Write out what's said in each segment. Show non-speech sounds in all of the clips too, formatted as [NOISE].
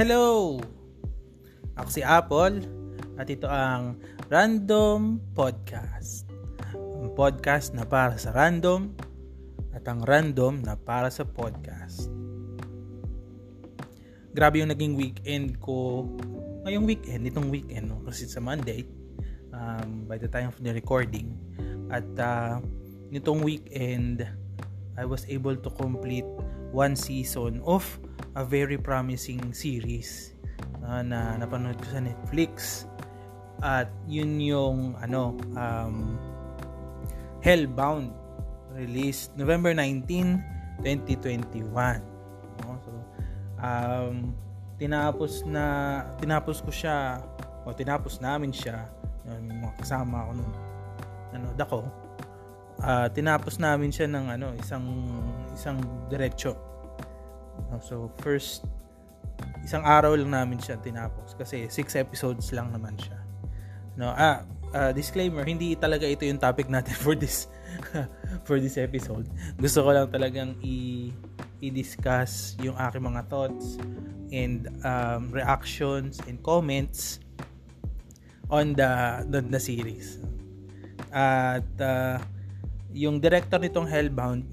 Hello! Ako si Apple at ito ang Random Podcast. Ang podcast na para sa random at ang random na para sa podcast. Grabe yung naging weekend ko. Ngayong weekend, itong weekend, no? kasi sa Monday, um, by the time of the recording. At uh, nitong weekend, I was able to complete one season of a very promising series uh, na napanood ko sa Netflix. At yun yung ano um, Hellbound released November 19 2021 no? so um, tinapos na tinapos ko siya o tinapos namin siya yung mga kasama ko nung nanood ako uh, tinapos namin siya ng ano isang isang diretso So, first, isang araw lang namin siya tinapos kasi 6 episodes lang naman siya. No, ah, uh, disclaimer, hindi talaga ito yung topic natin [LAUGHS] for this [LAUGHS] for this episode. Gusto ko lang talagang i i-discuss yung aking mga thoughts and um, reactions and comments on the the, the series. At uh, yung director nitong Hellbound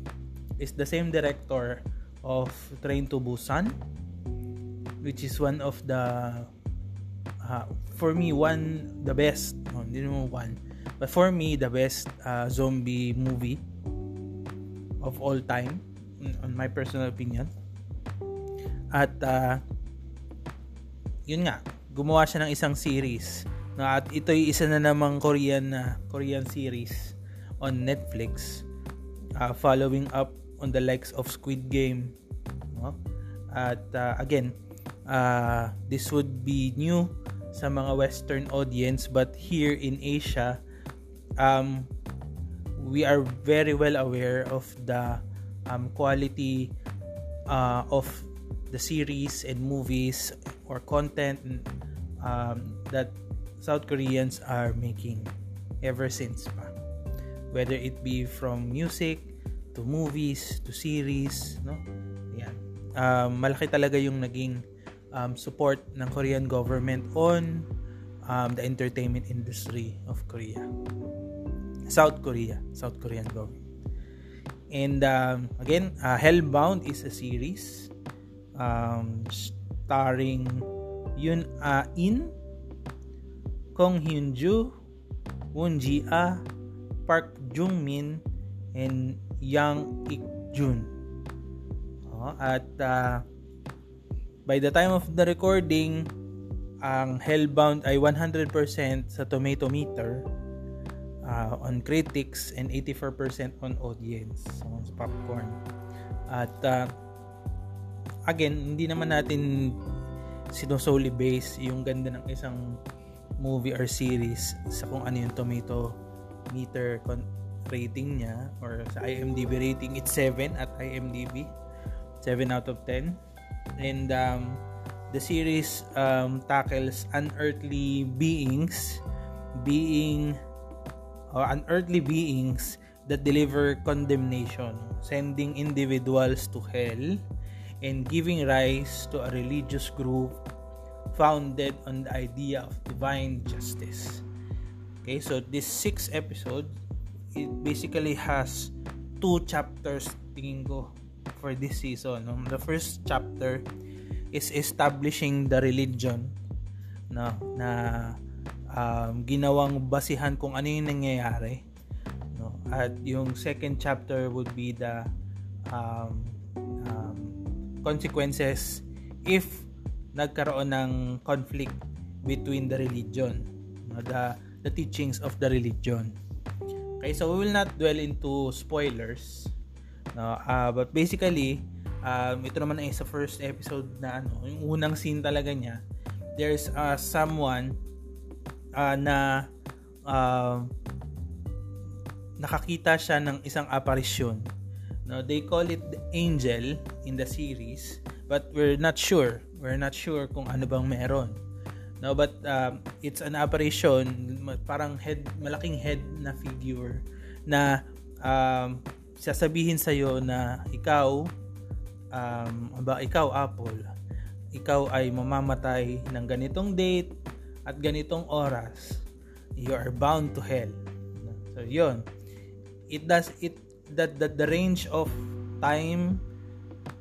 is the same director of Train to Busan which is one of the uh, for me one the best no, hindi naman one but for me the best uh, zombie movie of all time on my personal opinion. At uh, yun nga gumawa siya ng isang series. No, at ito ay isa na namang Korean uh, Korean series on Netflix uh, following up on the likes of Squid Game no? at uh, again uh, this would be new sa mga western audience but here in Asia um, we are very well aware of the um, quality uh, of the series and movies or content um, that South Koreans are making ever since pa. Whether it be from music to movies to series, no? Yan. Um, malaki talaga yung naging um, support ng Korean government on um, the entertainment industry of Korea. South Korea, South Korean government. And um, again, uh, Hellbound is a series um, starring Yoon Ah In, Kong Hyun Joo, Woon Ji Ah, Park Jung Min, and Yang Ik Jun. Oh, at uh, by the time of the recording, ang Hellbound ay 100% sa tomato meter uh, on critics and 84% on audience so, sa popcorn. At uh, again, hindi naman natin sinosoli base yung ganda ng isang movie or series sa kung ano yung tomato meter con- rating niya or sa IMDb rating it's 7 at IMDb 7 out of 10 and um, the series um, tackles unearthly beings being or unearthly beings that deliver condemnation sending individuals to hell and giving rise to a religious group founded on the idea of divine justice. Okay so this six episodes it basically has two chapters tingin ko for this season. No? The first chapter is establishing the religion no, na um, ginawang basihan kung ano yung nangyayari. No? At yung second chapter would be the um, um, consequences if nagkaroon ng conflict between the religion, no? the, the teachings of the religion. Okay, so we will not dwell into spoilers. No, uh, but basically, um, ito naman ay sa first episode na ano, yung unang scene talaga niya. There's uh, someone uh, na uh, nakakita siya ng isang apparition. No, they call it the angel in the series, but we're not sure. We're not sure kung ano bang meron. No, but um, it's an apparition, parang head, malaking head na figure na um, sasabihin sa iyo na ikaw um, ba ikaw Apple ikaw ay mamamatay ng ganitong date at ganitong oras, you are bound to hell. So, yun. It does, it, that, that the range of time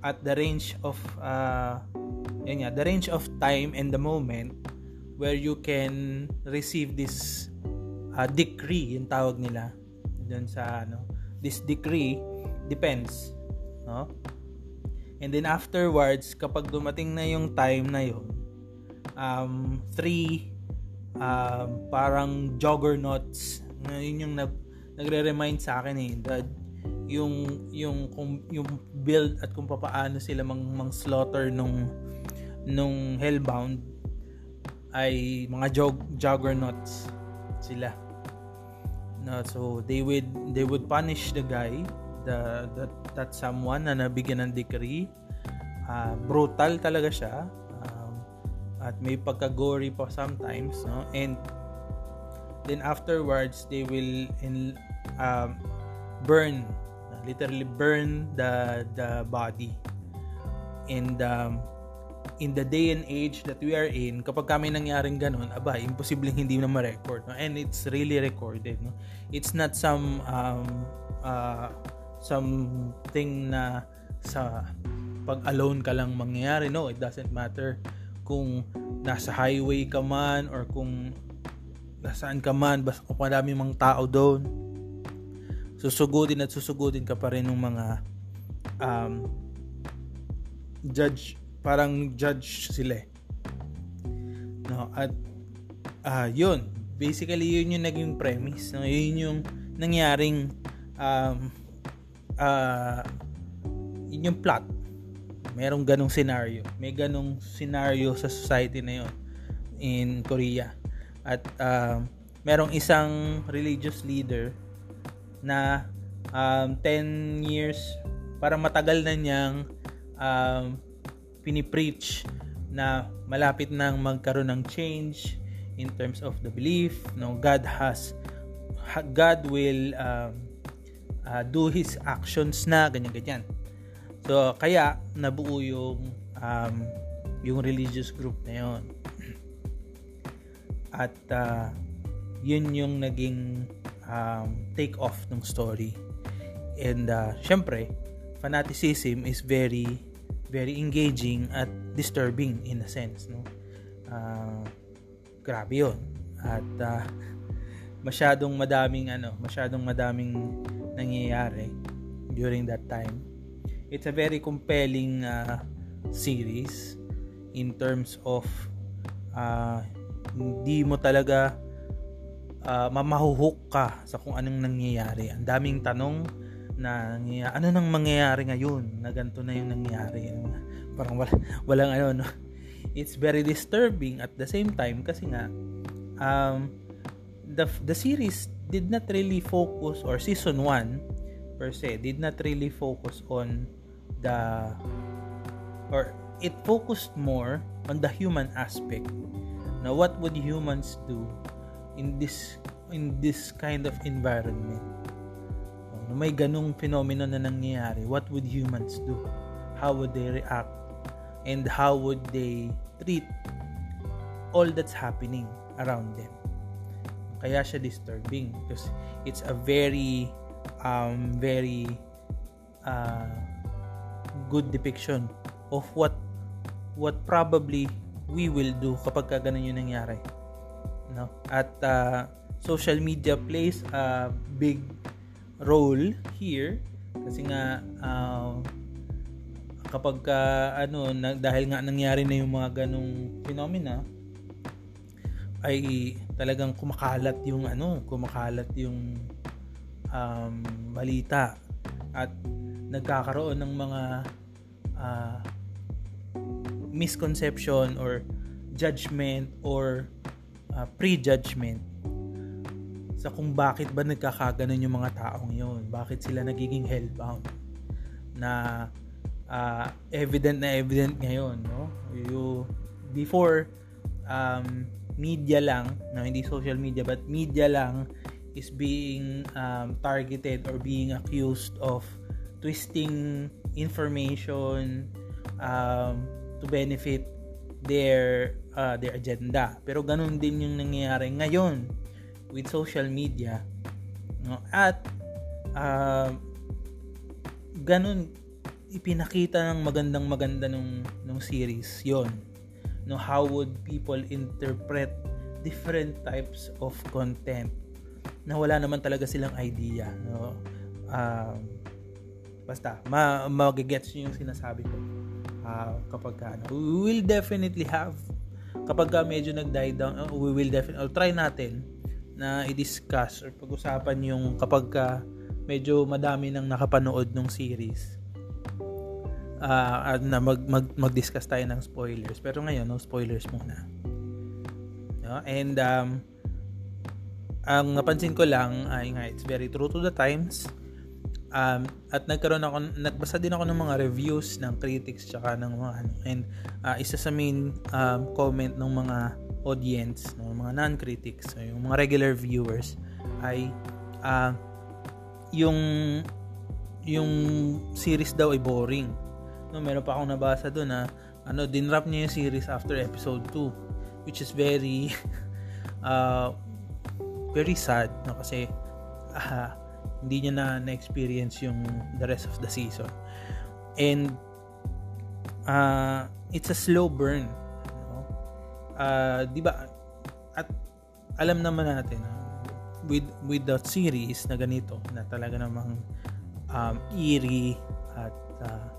at the range of, uh, yun nga, the range of time and the moment where you can receive this uh, decree, yung tawag nila, dun sa, ano, this decree depends, no? And then afterwards, kapag dumating na yung time na yun, um, three um, parang juggernauts, na yun yung nag, nagre-remind sa akin eh, that yung yung kung, yung build at kung paano sila mang, mang slaughter nung nung Hellbound ay mga jog, juggernauts sila. No, so they would they would punish the guy the that, that someone na nabigyan ng decree uh, brutal talaga siya. Um, at may pagka-gory pa sometimes no? And then afterwards they will in um, burn literally burn the the body. And um, in the day and age that we are in kapag kami nangyaring ganun aba imposibleng hindi na ma-record no? and it's really recorded no? it's not some um, uh, something na sa pag alone ka lang mangyayari. No, it doesn't matter kung nasa highway ka man or kung nasaan ka man, basta kung marami mang tao doon. Susugudin at susugudin ka pa rin ng mga um, judge, parang judge sila eh. No, at uh, yun, basically yun yung naging premise. No? Yun yung nangyaring um, uh, yun yung plot. Merong ganong scenario. May ganong scenario sa society na yun in Korea. At uh, merong isang religious leader na um, 10 years para matagal na niyang um, pinipreach na malapit nang magkaroon ng change in terms of the belief no? God has God will um, uh, do his actions na ganyan ganyan. So kaya nabuo yung um, yung religious group na yon [CLEARS THROAT] at uh, yun yung naging um, take off ng story. And uh, syempre fanaticism is very very engaging at disturbing in a sense no uh, grabe yun at uh, [LAUGHS] masyadong madaming ano masyadong madaming nangyayari during that time. It's a very compelling uh, series in terms of uh, hindi mo talaga uh, mamahuhook ka sa kung anong nangyayari. Ang daming tanong na. Ano nang mangyayari ngayon na ganito na yung nangyayari? Parang wala, walang ano, no? It's very disturbing at the same time kasi nga um, the, the series did not really focus or season 1 per se did not really focus on the or it focused more on the human aspect now what would humans do in this in this kind of environment no, may ganung phenomenon na nangyayari what would humans do? How would they react? And how would they treat all that's happening around them? Kaya siya disturbing because it's a very um, very uh, good depiction of what what probably we will do kapag ka ganun yung nangyari no? At uh, social media plays a big role here. Kasi nga uh, kapag ka, ano na, dahil nga nangyari na yung mga ganong phenomena ay talagang kumakalat yung ano, kumakalat yung um, balita. At nagkakaroon ng mga uh, misconception or judgment or uh, prejudgment sa kung bakit ba nagkakaganon yung mga taong yon bakit sila nagiging hellbound na uh, evident na evident ngayon no? You before um, media lang, no, hindi social media, but media lang is being um, targeted or being accused of twisting information um, to benefit their uh, their agenda. Pero ganun din yung nangyayari ngayon with social media. No? At uh, ganun ipinakita ng magandang maganda nung nung series yon no how would people interpret different types of content na wala naman talaga silang idea no um, basta ma magigets niyo yung sinasabi ko uh, kapag ka, ano, we will definitely have kapag ka medyo nag-die down uh, we will definitely try natin na i-discuss or pag-usapan yung kapag ka medyo madami nang nakapanood ng series uh, na mag, mag, mag-discuss tayo ng spoilers. Pero ngayon, no spoilers muna. No? And um, ang napansin ko lang ay nga, it's very true to the times. Um, at nagkaroon ako, nagbasa din ako ng mga reviews ng critics tsaka ng mga ano. And uh, isa sa main um, comment ng mga audience, ng mga non-critics, so yung mga regular viewers ay uh, yung yung series daw ay boring no meron pa akong nabasa doon na ano dinrap niya yung series after episode 2 which is very uh, [LAUGHS] very sad no kasi uh, hindi niya na na-experience yung the rest of the season and uh, it's a slow burn no? uh, di ba at alam naman natin uh, with with the series na ganito na talaga namang um, eerie at uh,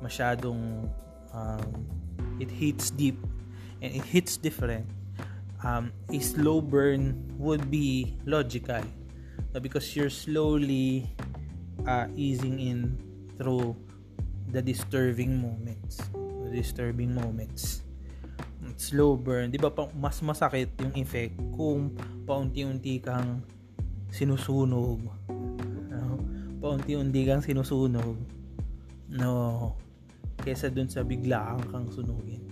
masyadong um, it hits deep and it hits different um, a slow burn would be logical because you're slowly uh, easing in through the disturbing moments. The disturbing moments. Slow burn. Di ba mas masakit yung effect kung paunti-unti kang sinusunog. No? paunti-unti kang sinusunog. No. Kesa dun sa biglaan kang sunugin.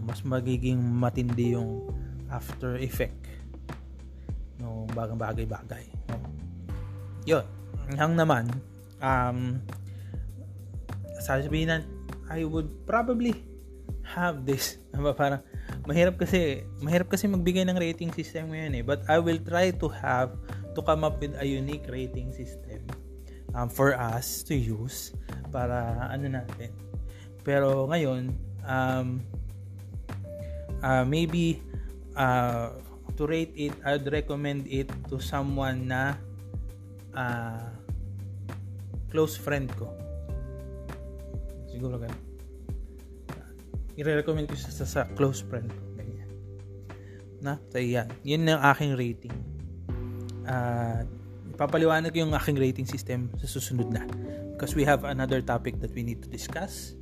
Mas magiging matindi yung after effect no bagang bagay bagay no? yun hang naman um sasabihin na I would probably have this [LAUGHS] parang mahirap kasi mahirap kasi magbigay ng rating system ngayon eh but I will try to have to come up with a unique rating system um, for us to use para ano natin. Pero ngayon, um, uh, maybe uh, to rate it, I'd recommend it to someone na uh, close friend ko. Siguro ganun. I-recommend ko siya sa, sa close friend ko. Ganyan. Na? So, yan. Yun ang aking rating. Uh, papaliwanag yung aking rating system sa susunod na because we have another topic that we need to discuss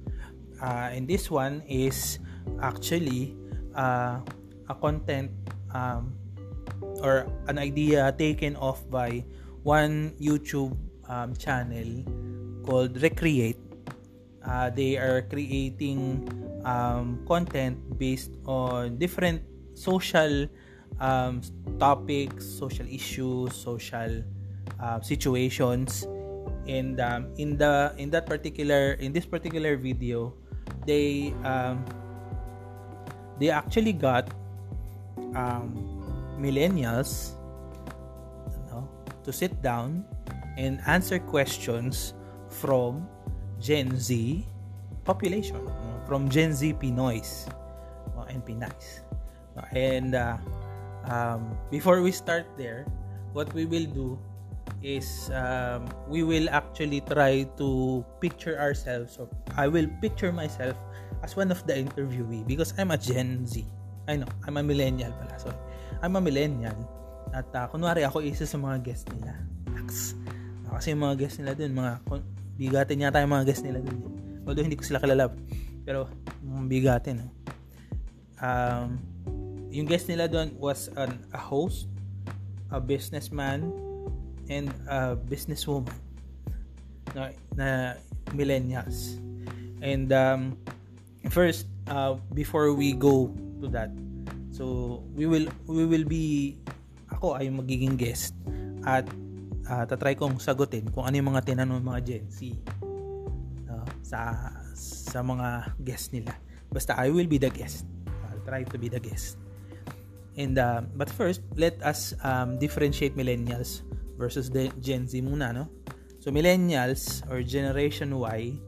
uh, and this one is actually uh, a content um, or an idea taken off by one YouTube um, channel called Recreate. Uh, they are creating um, content based on different social um, topics, social issues, social uh, situations and um, in the in that particular in this particular video they um, they actually got um, millennials you know, to sit down and answer questions from Gen Z population you know, from Gen Z Pinoys uh, and Pinays and uh, um, before we start there what we will do is um, we will actually try to picture ourselves or I will picture myself as one of the interviewee because I'm a Gen Z. I know, I'm a millennial pala. Sorry. I'm a millennial. At uh, kunwari ako isa sa mga guest nila. Aks. Uh, kasi yung mga guest nila dun, mga bigatin yata yung mga guest nila dun. Although hindi ko sila kilala. Pero bigatin. No? Um, yung guest nila dun was an, a host, a businessman, and a businesswoman na, na millennials. And um, first, uh, before we go to that, so we will we will be ako ay magiging guest at uh, tatry kong sagutin kung ano yung mga tinanong mga Gen Z uh, sa sa mga guest nila Basta I will be the guest. I'll try to be the guest. And uh, but first, let us um, differentiate millennials versus the Gen Z muna, no? So millennials or Generation Y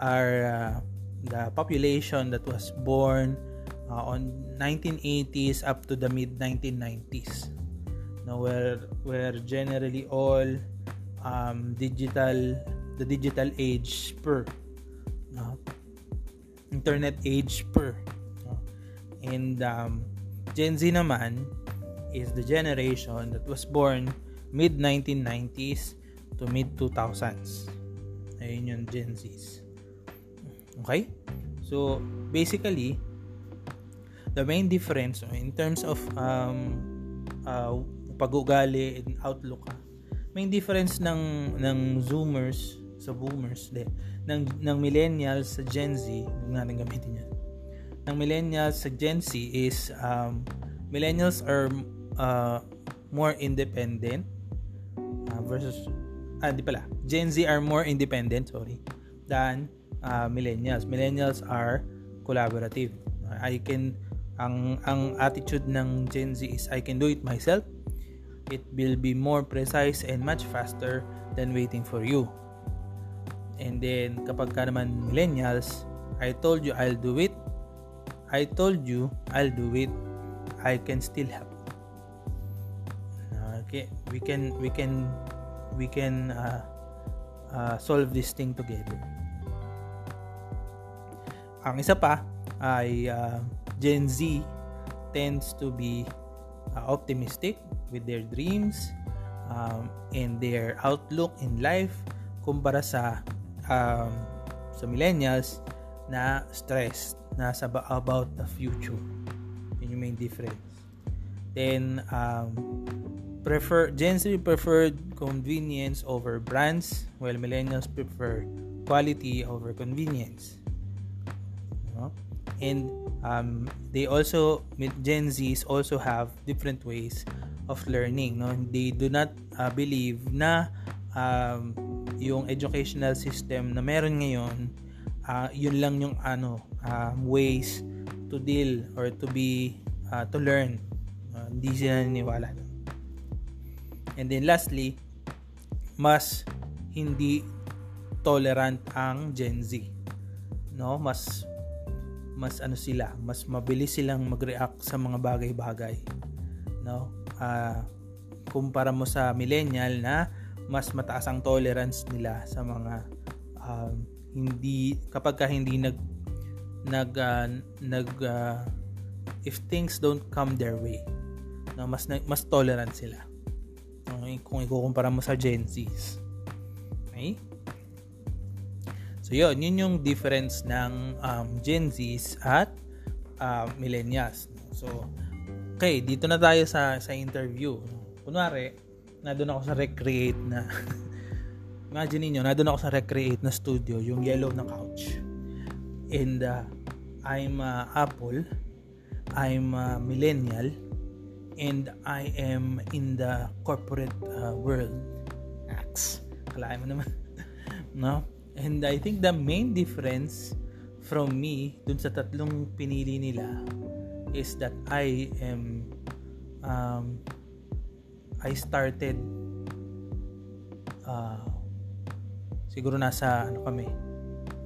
are uh, the population that was born uh, on 1980s up to the mid 1990s. No, where where generally all um, digital the digital age per no? internet age per no? and um, Gen Z naman is the generation that was born mid 1990s to mid 2000s. Ayun yung Gen Zs. Okay? So, basically, the main difference in terms of um, uh, pag-ugali and outlook, ha, main difference ng ng Zoomers sa Boomers, de, ng, ng Millennials sa Gen Z, huwag natin gamitin yan ng millennials sa Gen Z is um, millennials are uh, more independent uh, versus ah, di pala Gen Z are more independent sorry than uh, millennials. Millennials are collaborative. I can ang ang attitude ng Gen Z is I can do it myself it will be more precise and much faster than waiting for you and then kapag ka naman millennials I told you I'll do it I told you I'll do it. I can still help. Okay, we can we can we can uh, uh, solve this thing together. Ang isa pa ay uh, Gen Z tends to be uh, optimistic with their dreams um, and their outlook in life kumpara sa um, sa millennials na stressed nasa about the future. Yun yung main difference. Then, um, prefer, Gen Z preferred convenience over brands, while millennials prefer quality over convenience. No? And um, they also, Gen Zs also have different ways of learning. No? They do not uh, believe na um, yung educational system na meron ngayon uh, yun lang yung ano um, ways to deal or to be uh, to learn uh, hindi sila naniniwala and then lastly mas hindi tolerant ang Gen Z no mas mas ano sila mas mabilis silang mag-react sa mga bagay-bagay no? Uh, kumpara mo sa millennial na mas mataas ang tolerance nila sa mga um, hindi kapag ka hindi nag nag uh, nag uh, if things don't come their way no? Mas mas tolerant sila. Okay? kung ikukumpara mo sa Gen Zs. Okay so yun yun yung difference ng um, Gen Zs at uh, millennials so okay dito na tayo sa sa interview kunwari na doon ako sa recreate na [LAUGHS] Imagine niyo, nandun ako sa Recreate na studio, yung yellow na couch. And uh, I'm uh, Apple, I'm uh, millennial, and I am in the corporate uh, world. Ax. Kalahin mo naman. [LAUGHS] no? And I think the main difference from me dun sa tatlong pinili nila is that I am um, I started uh, siguro nasa ano kami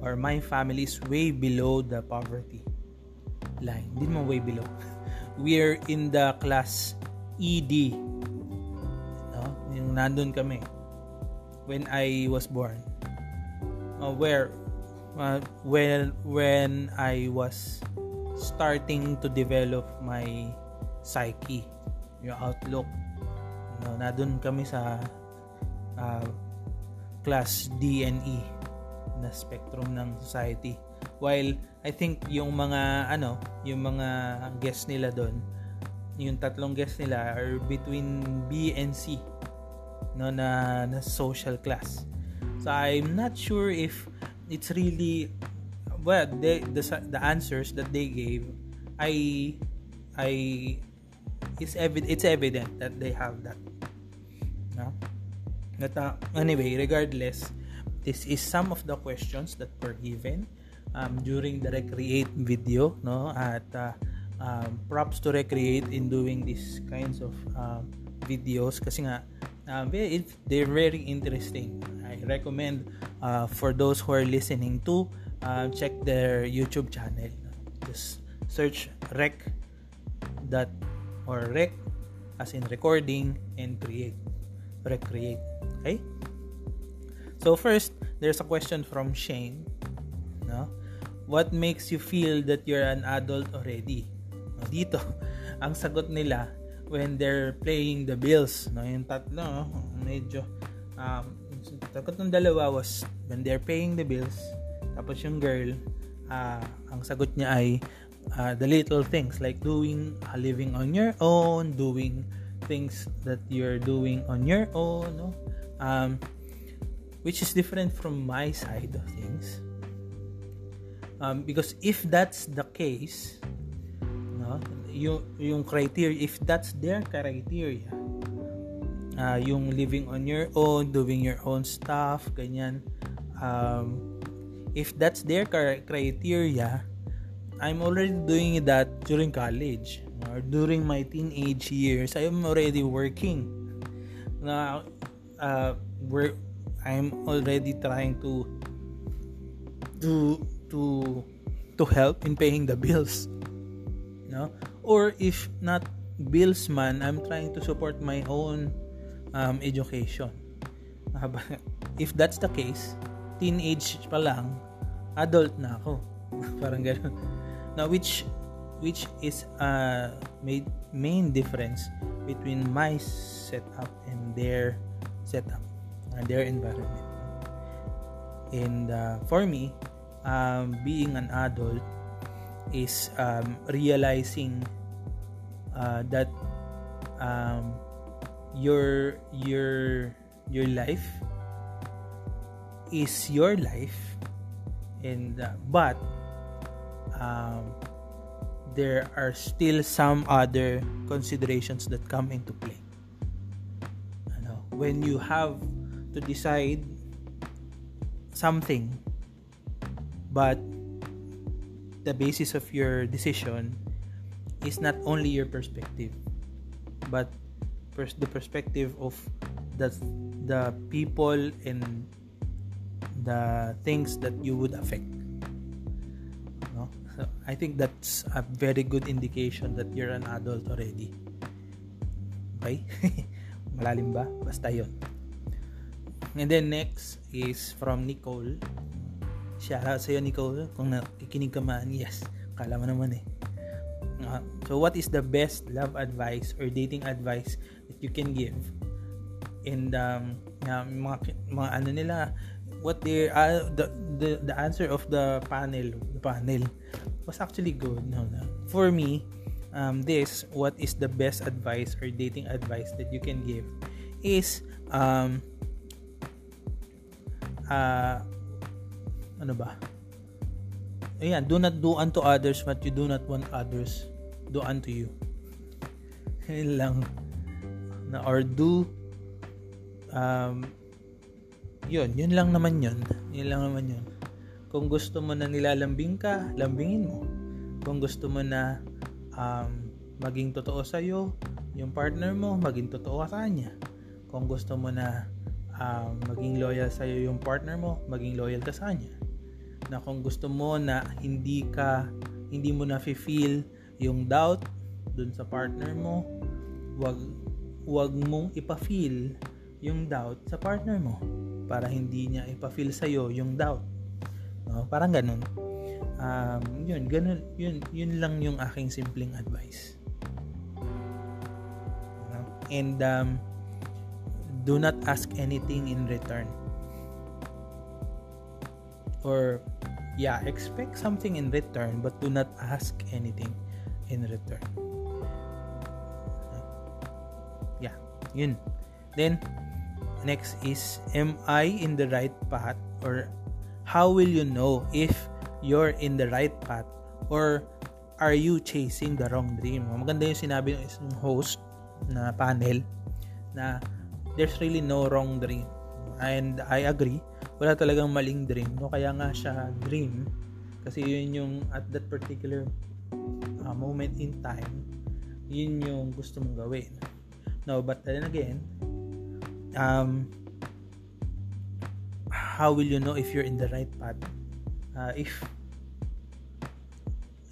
or my family is way below the poverty line. Hindi naman way below. [LAUGHS] We're in the class ED. No? Yung nandun kami when I was born. Uh, where uh, when when I was starting to develop my psyche, yung outlook. No, nandun kami sa uh, class D and E na spectrum ng society. While I think yung mga ano, yung mga guests nila doon, yung tatlong guests nila are between B and C no na, na social class. So I'm not sure if it's really well they, the the answers that they gave I I is evident it's evident that they have that. No? But uh, anyway, regardless, this is some of the questions that were given um, during the recreate video no at uh, um, props to recreate in doing these kinds of um, videos kasi nga uh, they're very interesting I recommend uh, for those who are listening to uh, check their YouTube channel. Just search rec dot or rec as in recording and create recreate. Okay? So first there's a question from Shane no? What makes you feel that you're an adult already? Dito [LAUGHS] ang sagot nila when they're playing the bills no? Yung tatlo medyo um sagot ng dalawa was when they're paying the bills tapos yung girl uh, ang sagot niya ay uh, the little things like doing uh, living on your own doing things that you're doing on your own no? Um which is different from my side of things. Um, because if that's the case no yung yung criteria if that's their criteria uh, yung living on your own doing your own stuff ganyan. Um, if that's their criteria I'm already doing that during college. Or during my teenage years I'm already working. Na uh, we're I'm already trying to to to to help in paying the bills no? Or if not bills man i'm trying to support my own um, education. [LAUGHS] If that's the case teenage pa lang adult na ako. [LAUGHS] Parang ganoon now which which is a made main difference between my setup and their setup and their environment. And uh, for me um, being an adult is um, realizing uh, that um, your your your life is your life. And uh, but um, there are still some other considerations that come into play. When you have to decide something but the basis of your decision is not only your perspective but pers- the perspective of the the people and the things that you would affect. No? So i think that's a very good indication that you're an adult already. Okay? [LAUGHS] Malalim ba? Basta yon and then next is from Nicole. Shout out sa'yo, Nicole. Kung nakikinig ka man, yes. Kala mo naman eh. Uh, so, what is the best love advice or dating advice you can give? And um, uh, mga, mga ano nila, what they uh, the, the the answer of the panel the panel was actually good no, no. for me um, this what is the best advice or dating advice that you can give is um, uh, ano ba? Ayan, do not do unto others what you do not want others do unto you. [LAUGHS] Yun lang. Na, or do um, yun, yun lang naman yun. Yun lang naman yun. Kung gusto mo na nilalambing ka, lambingin mo. Kung gusto mo na um, maging totoo sa'yo, yung partner mo, maging totoo ka sa kanya. Kung gusto mo na um, maging loyal sa'yo yung partner mo, maging loyal ka sa kanya na kung gusto mo na hindi ka hindi mo na feel yung doubt dun sa partner mo wag wag mong ipa-feel yung doubt sa partner mo para hindi niya ipa-feel sa iyo yung doubt. No? parang ganun. Um, yun ganun yun yun lang yung aking simpleng advice. And um, do not ask anything in return. Or yeah expect something in return but do not ask anything in return yun. Then next is am i in the right path? Or how will you know if you're in the right path? Or are you chasing the wrong dream? Maganda yung sinabi ng isang host na panel na there's really no wrong dream. And I agree wala talagang maling dream. No kaya nga siya dream. Kasi yun yung at that particular uh, moment in time, yun yung gusto mong gawin. No, but then again, um, how will you know if you're in the right path? Uh, if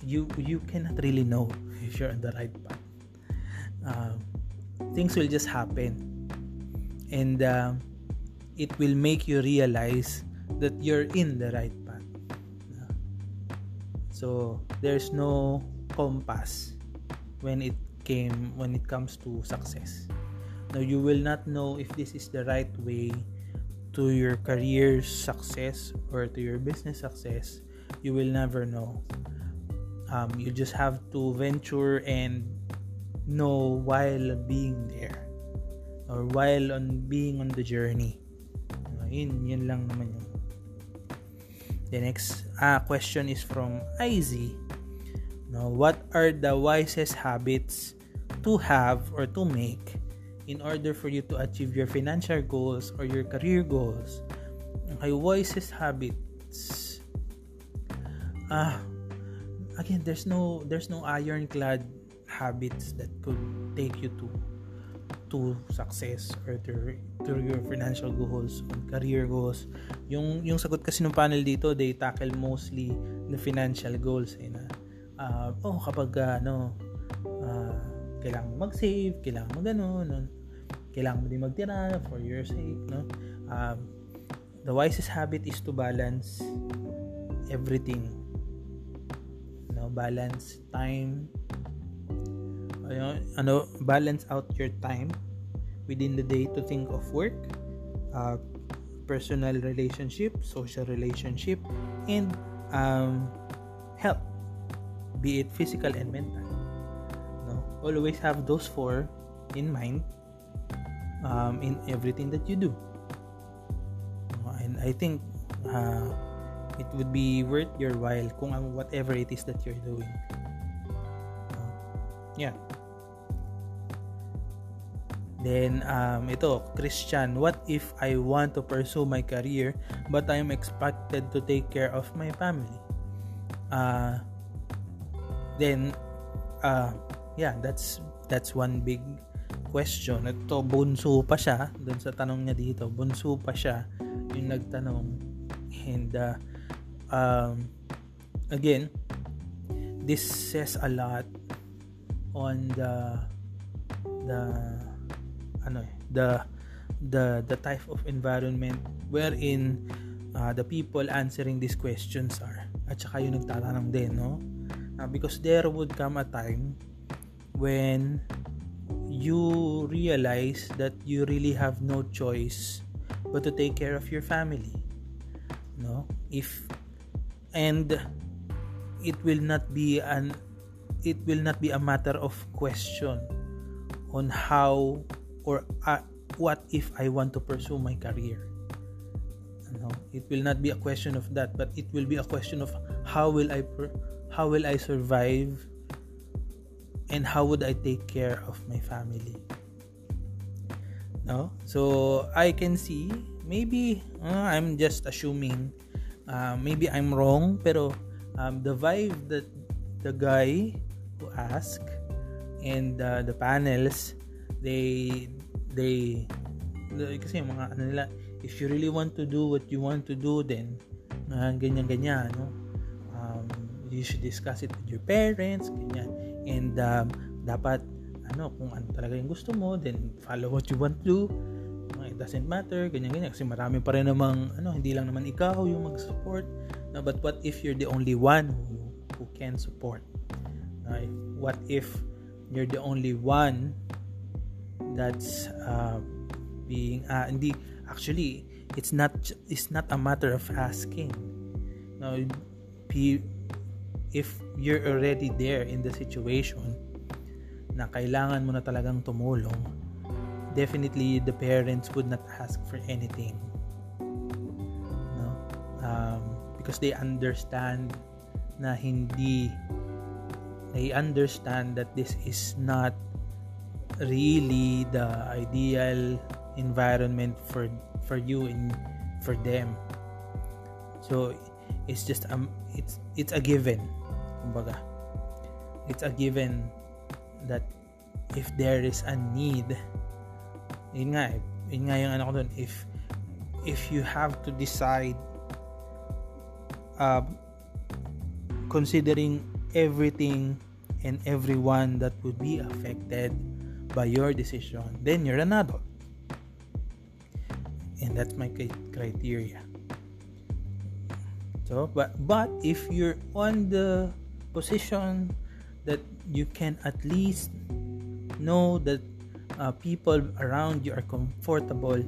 you you cannot really know if you're on the right path. Uh, things will just happen, and uh, it will make you realize that you're in the right path. So there's no compass when it came when it comes to success. Now you will not know if this is the right way to your career success or to your business success. You will never know. Um, you just have to venture and know while being there or while on being on the journey. Yun, yun lang naman yung The next uh, question is from Izzy. Now, what are the wisest habits to have or to make in order for you to achieve your financial goals or your career goals? Okay, wisest habits. Ah, again, there's no there's no ironclad habits that could take you to to success or to, to your financial goals or career goals. Yung, yung sagot kasi ng panel dito, they tackle mostly the financial goals. Eh, na, uh, oh, kapag uh, ano, uh, kailangan mo mag-save, kailangan mo gano'n, no? kailangan mo din magtira for your sake. No? Um, the wisest habit is to balance everything. No? Balance time, ano, balance out your time within the day to think of work, uh, personal relationship, social relationship, and um, health, be it physical and mental. Always have those four in mind um, in everything that you do. And I think uh, it would be worth your while kung whatever it is that you're doing. Uh, yeah. Then, um, ito, Christian, what if I want to pursue my career but I am expected to take care of my family? Uh, then, uh, yeah, that's that's one big question. Ito, bunso pa siya, dun sa tanong niya dito, bunso pa siya yung nagtanong. And, uh, um, again, this says a lot on the the ano eh, the the the type of environment wherein uh, the people answering these questions are at saka yung nagtatanong din no uh, because there would come a time when you realize that you really have no choice but to take care of your family no? If and it will not be an it will not be a matter of question on how or uh, what if I want to pursue my career no? It will not be a question of that but it will be a question of how will I how will I survive and how would I take care of my family? No? So I can see maybe uh, I'm just assuming uh, maybe I'm wrong pero um, the vibe that the guy who asked and uh, the panels they they kasi mga ano nila if you really want to do what you want to do then uh, ganyan ganyan no? Um, you should discuss it with your parents ganyan and um, dapat ano kung ano talaga yung gusto mo then follow what you want to it doesn't matter ganyan ganyan. Kasi marami pa rin namang ano hindi lang naman ikaw yung mag-support. No, but what if you're the only one who, who can support? Uh, what if you're the only one that's uh, being uh, hindi actually it's not it's not a matter of asking. Now if you're already there in the situation na kailangan mo na talagang tumulong definitely the parents would not ask for anything. No? Um, because they understand na hindi they understand that this is not really the ideal environment for for you and for them. So it's just um it's it's a given kumbaga it's a given that if there is a need yun nga eh, yun nga yung ano ko dun if if you have to decide uh, considering everything and everyone that would be affected by your decision then you're an adult. And that's my criteria. So but but if you're on the position that you can at least know that uh, people around you are comfortable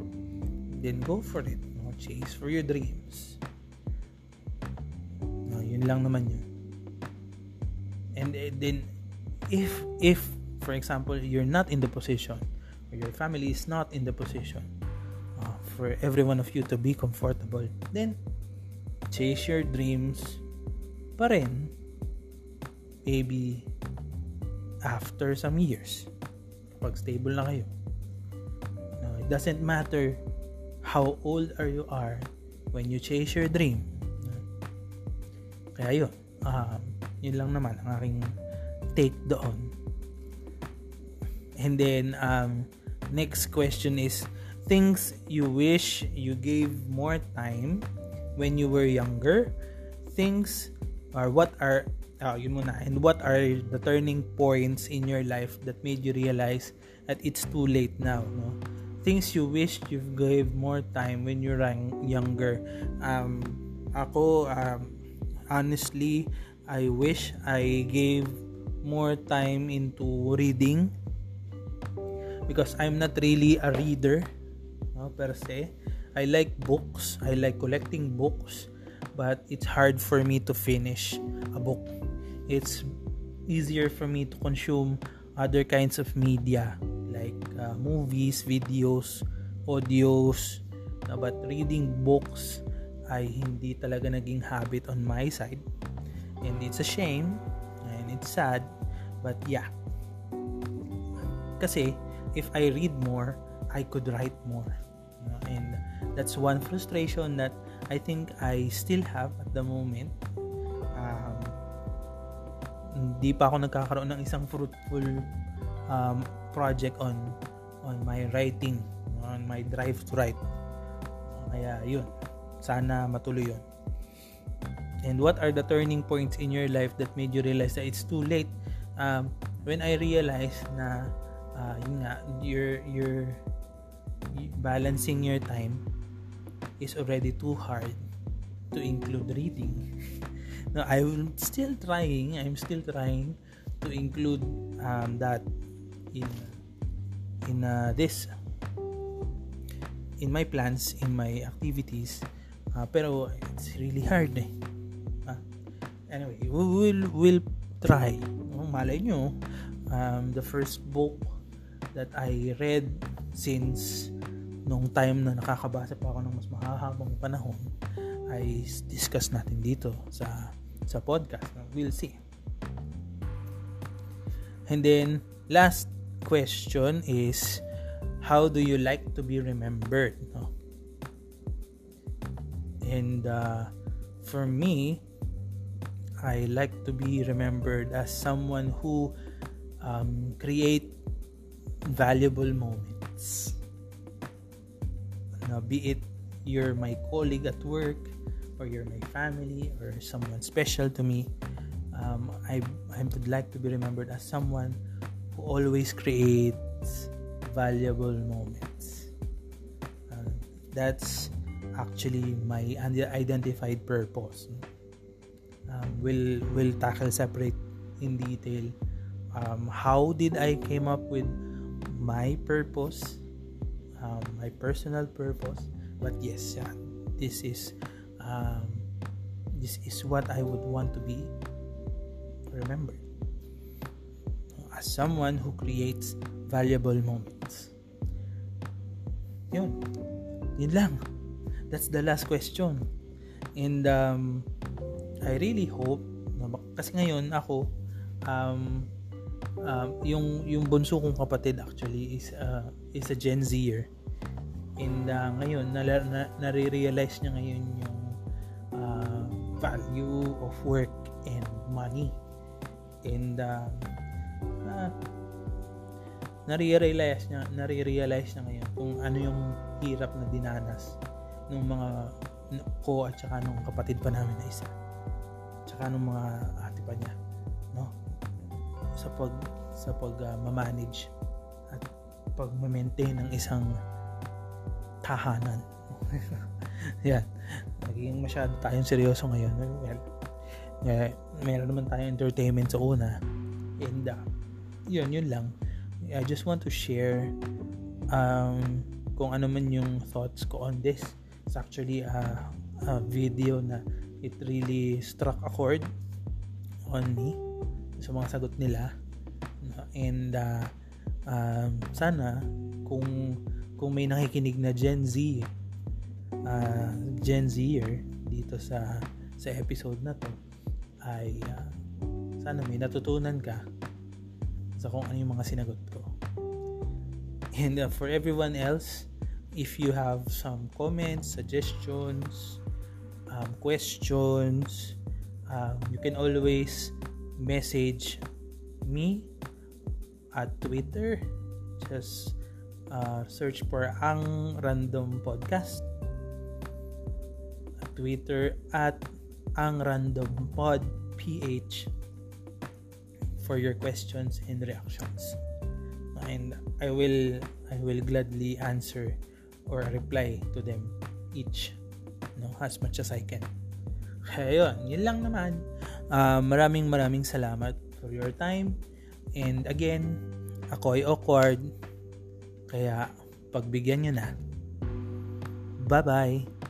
then go for it. No? chase for your dreams. No, yun lang naman yun. And uh, then if if for example you're not in the position or your family is not in the position for every one of you to be comfortable, then chase your dreams pa rin maybe after some years pag stable na kayo. No, it doesn't matter how old are you are when you chase your dream. Kaya yun um, yun lang naman ang aking take doon. And then um, next question is things you wish you gave more time when you were younger. Things or what are uh, yun muna and what are the turning points in your life that made you realize that it's too late now no things you wish you gave more time when you were younger um ako um, honestly I wish I gave more time into reading because I'm not really a reader no, per se. I like books. I like collecting books, but it's hard for me to finish a book. It's easier for me to consume other kinds of media like uh, movies, videos, audios. Uh, but reading books ay hindi talaga naging habit on my side. And it's a shame and it's sad. But yeah. Kasi if I read more, I could write more and that's one frustration that I think I still have at the moment hindi pa ako nagkakaroon ng isang fruitful um, project on on my writing on my drive to write. Kaya yun sana matuloy yun. And what are the turning points in your life that made you realize that it's too late? Um, when I realized na uh, yun nga you're you're balancing your time is already too hard to include reading. [LAUGHS] now, I'm still trying. I'm still trying to include um, that in in uh, this in my plans, in my activities. Uh, pero it's really hard eh. Uh, anyway, we will will try. Oh, malay nyo, um, the first book that I read since nung time na nakakabasa pa ako ng mas mahahabang panahon ay discuss natin dito sa sa podcast. We'll see. And then last question is how do you like to be remembered? No? And uh, for me, I like to be remembered as someone who um, create valuable moments uh, be it you're my colleague at work or you're my family or someone special to me um, I, I would like to be remembered as someone who always creates valuable moments. Uh, that's actually my identified purpose. Um, we'll we'll tackle separate in detail um, how did I came up with my purpose um, my personal purpose but yes yeah, this is um, this is what I would want to be remembered. As someone who creates valuable moments. Yun. Yun lang. That's the last question. And um, I really hope kasi ngayon ako um, um, yung yung bunso kong kapatid actually is uh, is a Gen Zer. And uh, ngayon na, na, nare-realize niya ngayon yung value of work and money. And uh, uh, nare-realize niya, nare-realize niya ngayon kung ano yung hirap na dinanas ng mga ko at saka nung kapatid pa namin na isa. Tsaka nung mga ate pa niya, no? Sa pag sa pag uh, ma-manage at pag maintain ng isang tahanan. [LAUGHS] Yan. Naging masyado tayong seryoso ngayon. Well, eh, meron naman tayong entertainment sa una. And uh, yun, yun lang. I just want to share um, kung ano man yung thoughts ko on this. It's actually a, a video na it really struck a chord on me sa mga sagot nila. And uh, um, sana kung kung may nakikinig na Gen Z uh, Gen Zer dito sa sa episode na to ay uh, sana may natutunan ka sa kung ano yung mga sinagot ko. And uh, for everyone else, if you have some comments, suggestions, um, questions, um, you can always message me at Twitter. Just uh, search for Ang Random Podcast. Twitter at Ang Random Pod PH for your questions and reactions. And I will I will gladly answer or reply to them each no as much as I can. Kaya yun lang naman. Uh, maraming maraming salamat for your time. And again, ako ay awkward. Kaya pagbigyan nyo na. Bye-bye!